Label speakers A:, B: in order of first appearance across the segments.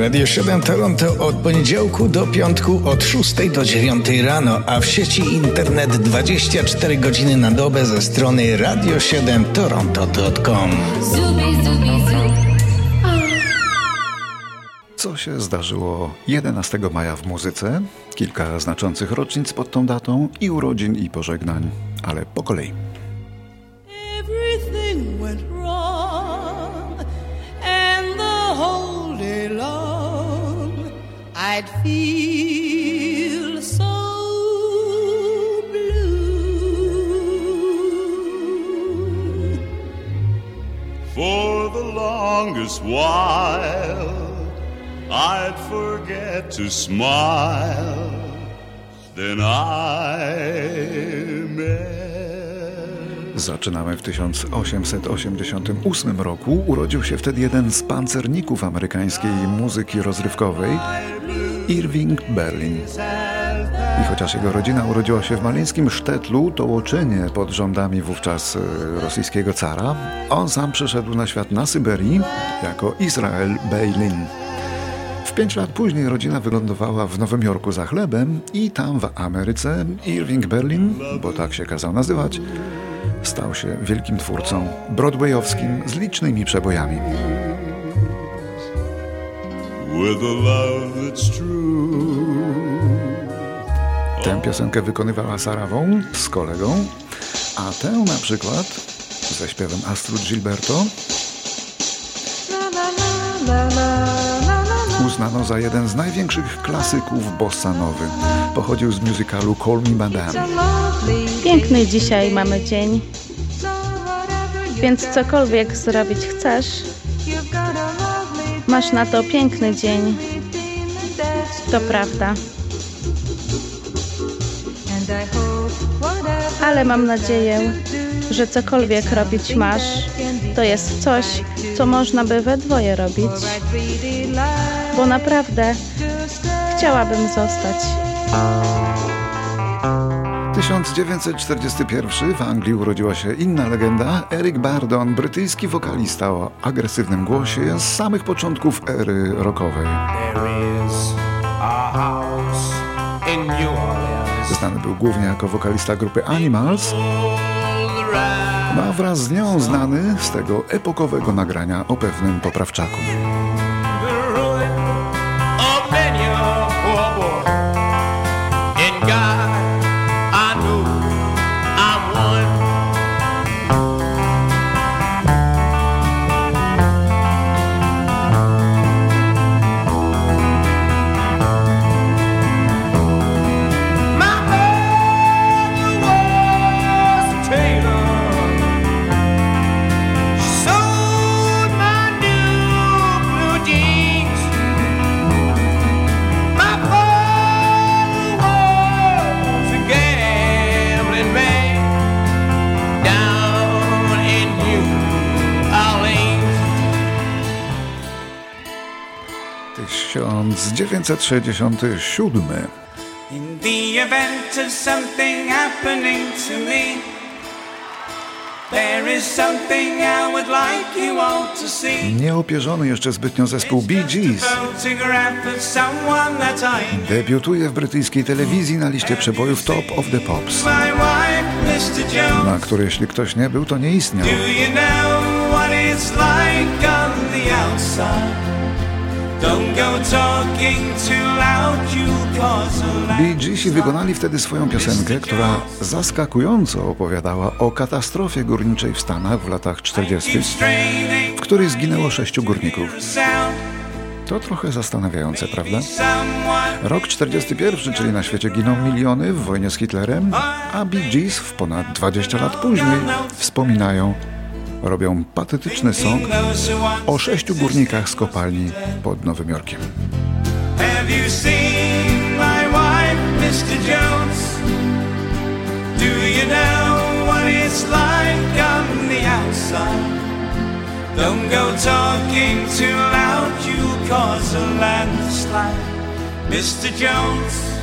A: Radio 7 Toronto od poniedziałku do piątku od 6 do 9 rano, a w sieci internet 24 godziny na dobę ze strony radio7toronto.com.
B: Co się zdarzyło 11 maja w muzyce? Kilka znaczących rocznic pod tą datą i urodzin i pożegnań, ale po kolei. I'd feel so blue. For the longest while, I'd forget to smile. Then I met. Zaczynamy w 1888 roku. Urodził się wtedy jeden z pancerników amerykańskiej muzyki rozrywkowej, Irving Berlin. I chociaż jego rodzina urodziła się w maleńskim Sztetlu, to łoczynie pod rządami wówczas e, rosyjskiego cara, on sam przyszedł na świat na Syberii jako Israel Beilin. W pięć lat później rodzina wylądowała w Nowym Jorku za chlebem i tam w Ameryce Irving Berlin, bo tak się kazał nazywać, stał się wielkim twórcą broadwayowskim z licznymi przebojami. Tę piosenkę wykonywała Sarah Vaughan z kolegą, a tę na przykład ze śpiewem Astrud Gilberto uznano za jeden z największych klasyków bossa nowy. Pochodził z musicalu Call Me Madame.
C: Piękny dzisiaj mamy dzień, więc cokolwiek zrobić chcesz, masz na to piękny dzień. To prawda. Ale mam nadzieję, że cokolwiek robić masz, to jest coś, co można by we dwoje robić. Bo naprawdę chciałabym zostać.
B: 1941 w Anglii urodziła się inna legenda, Eric Bardon, brytyjski wokalista o agresywnym głosie z samych początków ery rockowej. Znany był głównie jako wokalista grupy Animals, a wraz z nią znany z tego epokowego nagrania o pewnym poprawczaku. Z 967. In the event of something happening to me Nieopierzony jeszcze zbytnio zespół Bee Gees. debiutuje w brytyjskiej telewizji na liście przebojów Top of the Pops, na której jeśli ktoś nie był, to nie istniał. Bee Geesi wykonali wtedy swoją piosenkę, która zaskakująco opowiadała o katastrofie górniczej w Stanach w latach 40., w której zginęło sześciu górników. To trochę zastanawiające, prawda? Rok 41, czyli na świecie giną miliony w wojnie z Hitlerem, a Bee Gees w ponad 20 lat później wspominają robią patetyczny song o sześciu górnikach z kopalni pod Nowym Jorkiem. Have you seen my wife, Mr. Jones? Do you know what it's like on the outside? Don't go talking too loud, you'll cause a landslide, Mr. Jones.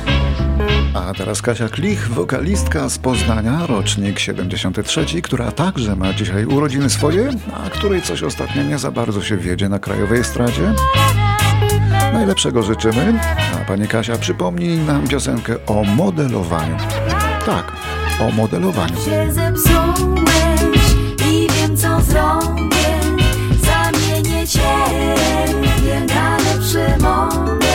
B: A teraz Kasia Klich, wokalistka z Poznania, rocznik 73, która także ma dzisiaj urodziny swoje, a której coś ostatnio nie za bardzo się wiedzie na krajowej estradzie. Najlepszego życzymy, a pani Kasia przypomnij nam piosenkę o modelowaniu. Tak, o modelowaniu.
D: się zepsułeś i wiem co zrobię Zamienię na lepszy model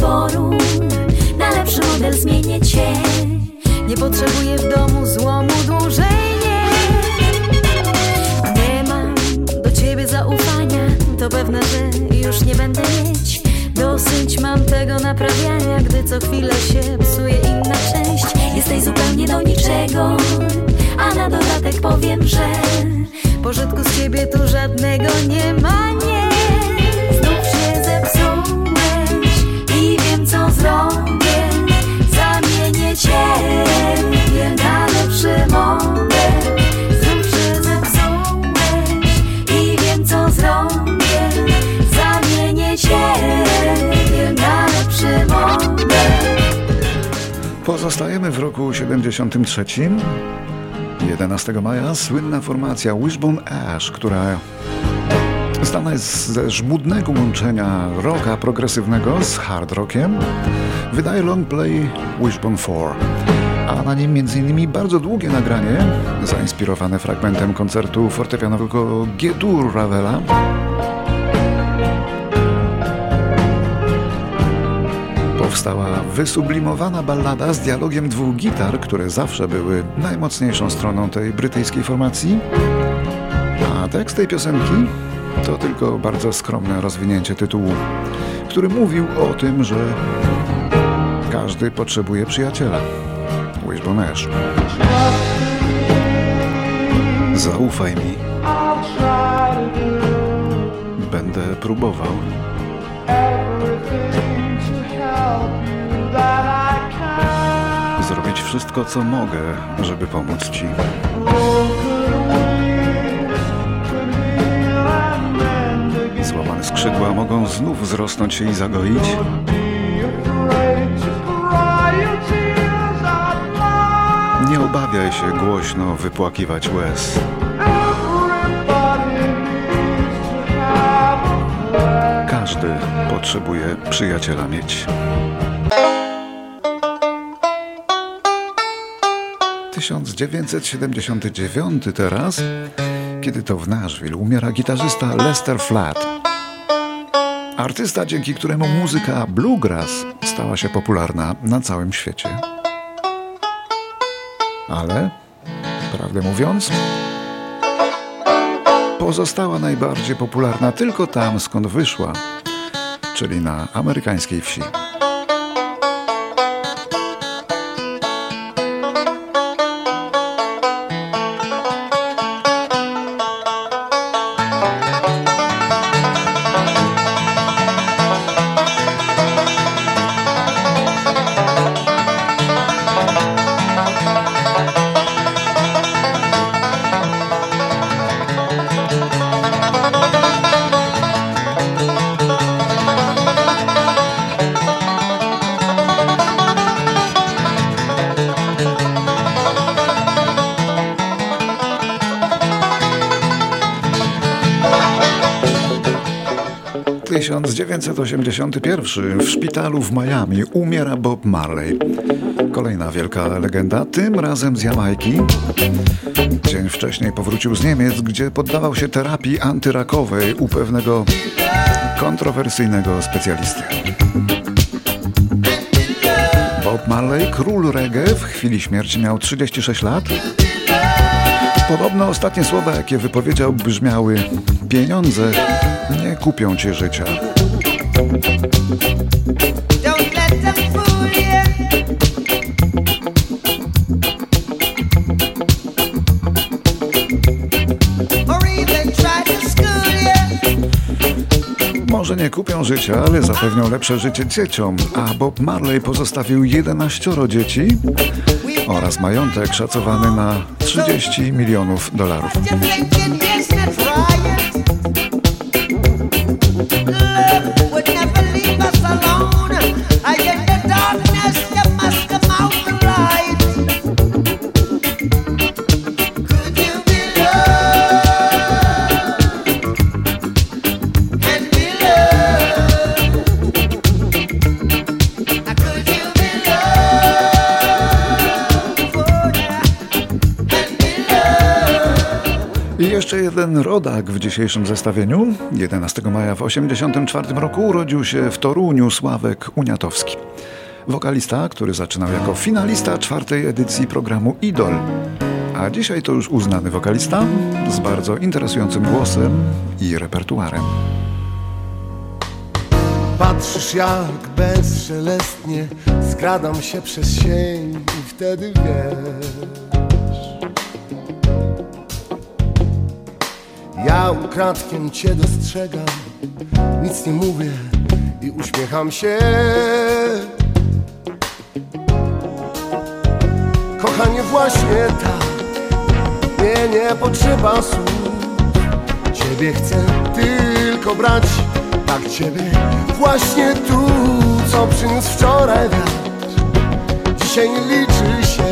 D: wyboru. Na lepszy model zmienię cię. Nie potrzebuję w domu złomu dłużej nie. Nie mam do ciebie zaufania. To pewne, że już nie będę mieć. Dosyć mam tego naprawiania Gdy co chwilę się psuje inna część. Jesteś zupełnie do niczego. A na dodatek powiem, że Pożytku z ciebie tu żadnego nie ma, nie zrobię Zamienię ciebie na lepszy Znów się zepsułeś I wiem co zrobię. Zamienię ciebie na lepszy model
B: Pozostajemy w roku 73. 11 maja słynna formacja Wishbone Ash, która znana jest ze żmudnego łączenia rocka progresywnego z hard rockiem, wydaje long play Wishbone 4, a na nim m.in. bardzo długie nagranie zainspirowane fragmentem koncertu fortepianowego G-dur Ravela powstała wysublimowana ballada z dialogiem dwóch gitar, które zawsze były najmocniejszą stroną tej brytyjskiej formacji. A tekst tej piosenki to tylko bardzo skromne rozwinięcie tytułu, który mówił o tym, że każdy potrzebuje przyjaciela. Wishbone Ash. Zaufaj mi. Będę próbował. Zrobić wszystko, co mogę, żeby pomóc ci. Skrzydła mogą znów wzrosnąć się i zagoić. Nie obawiaj się głośno wypłakiwać łez. Każdy potrzebuje przyjaciela mieć. 1979 teraz, kiedy to w Nashville umiera gitarzysta Lester Flatt. Artysta, dzięki któremu muzyka bluegrass stała się popularna na całym świecie. Ale, prawdę mówiąc, pozostała najbardziej popularna tylko tam, skąd wyszła, czyli na amerykańskiej wsi. 1981 w szpitalu w Miami umiera Bob Marley. Kolejna wielka legenda, tym razem z Jamajki. Dzień wcześniej powrócił z Niemiec, gdzie poddawał się terapii antyrakowej u pewnego kontrowersyjnego specjalisty. Bob Marley, król reggae, w chwili śmierci miał 36 lat. Podobno ostatnie słowa, jakie wypowiedział, brzmiały: Pieniądze nie kupią ci życia. Może nie kupią życia, ale zapewnią lepsze życie dzieciom, a Bob Marley pozostawił 11 dzieci oraz majątek szacowany na 30 milionów dolarów. Jeszcze jeden rodak w dzisiejszym zestawieniu. 11 maja w 1984 roku urodził się w Toruniu Sławek Uniatowski. Wokalista, który zaczynał jako finalista czwartej edycji programu Idol. A dzisiaj to już uznany wokalista z bardzo interesującym głosem i repertuarem.
E: Patrzysz jak bezszelestnie skradam się przez sień i wtedy wiesz Ja ukradkiem cię dostrzegam, nic nie mówię i uśmiecham się. Kochanie właśnie tak, nie, nie potrzeba słów. Ciebie chcę tylko brać, tak Ciebie właśnie tu, co przyniósł wczoraj wiatr. Dzisiaj nie liczy się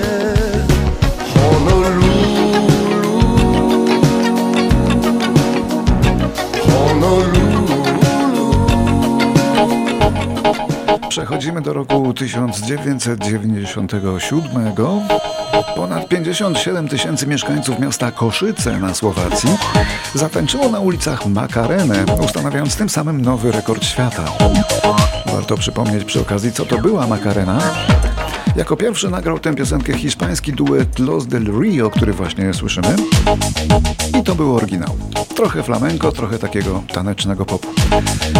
E: Honolulu.
B: Przechodzimy do roku 1997. Ponad 57 tysięcy mieszkańców miasta Koszyce na Słowacji zatańczyło na ulicach Makarenę, ustanawiając tym samym nowy rekord świata. Warto przypomnieć przy okazji, co to była Makarena. Jako pierwszy nagrał tę piosenkę hiszpański duet Los del Rio, który właśnie słyszymy. I to był oryginał. Trochę flamenko, trochę takiego tanecznego popu.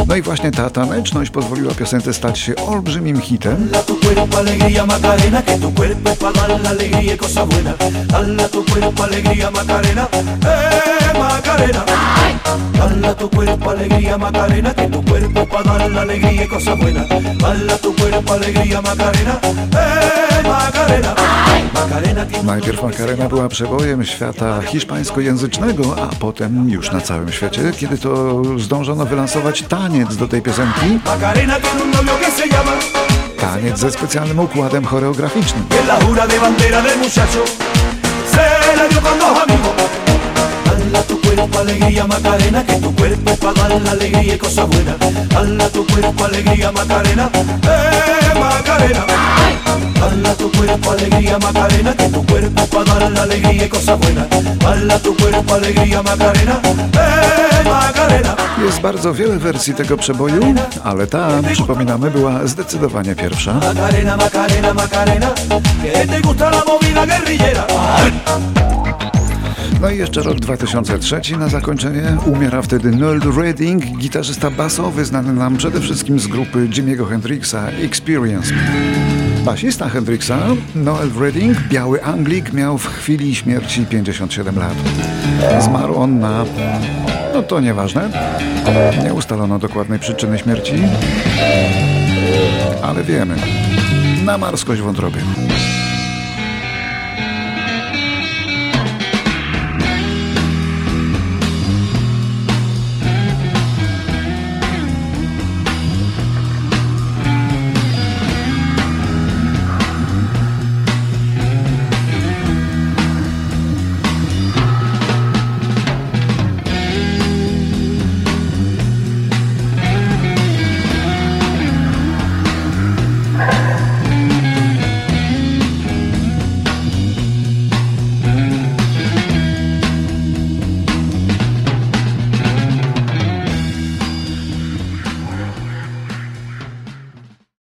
B: No i właśnie ta taneczność pozwoliła piosence stać się olbrzymim hitem.
F: Dala tu cuerpo alegría Macarena, que tu cuerpo dar la alegría y. Dala tu cuerpo alegría Macarena, eh Macarena. Macarena, Macarena, Macarena. Macarena
B: Najpierw Makarena była przebojem świata hiszpańskojęzycznego, a potem już na całym świecie, kiedy to zdążono wylansować taniec do tej piosenki. Taniec ze specjalnym układem choreograficznym.
F: Cuerpo alegría Macarena, que tu cuerpo para dar la alegría y. Dala tu cuerpo alegría Macarena, eh Macarena. Dala tu cuerpo alegría Macarena, que tu cuerpo para dar la alegría y. Dala tu cuerpo alegría Macarena, eh Macarena.
B: Jest bardzo wiele wersji tego przeboju, ale ta, przypominamy, była zdecydowanie pierwsza.
F: Macarena, Macarena, Macarena, que te gusta la movida guerrillera.
B: No i jeszcze rok 2003 na zakończenie. Umiera wtedy Noel Redding, gitarzysta basowy znany nam przede wszystkim z grupy Jimmy'ego Hendrixa Experience. Basista Hendrixa, Noel Redding, biały Anglik, miał w chwili śmierci 57 lat. Zmarł on na... no to nieważne. Nie ustalono dokładnej przyczyny śmierci, ale wiemy. Na marskość wątroby.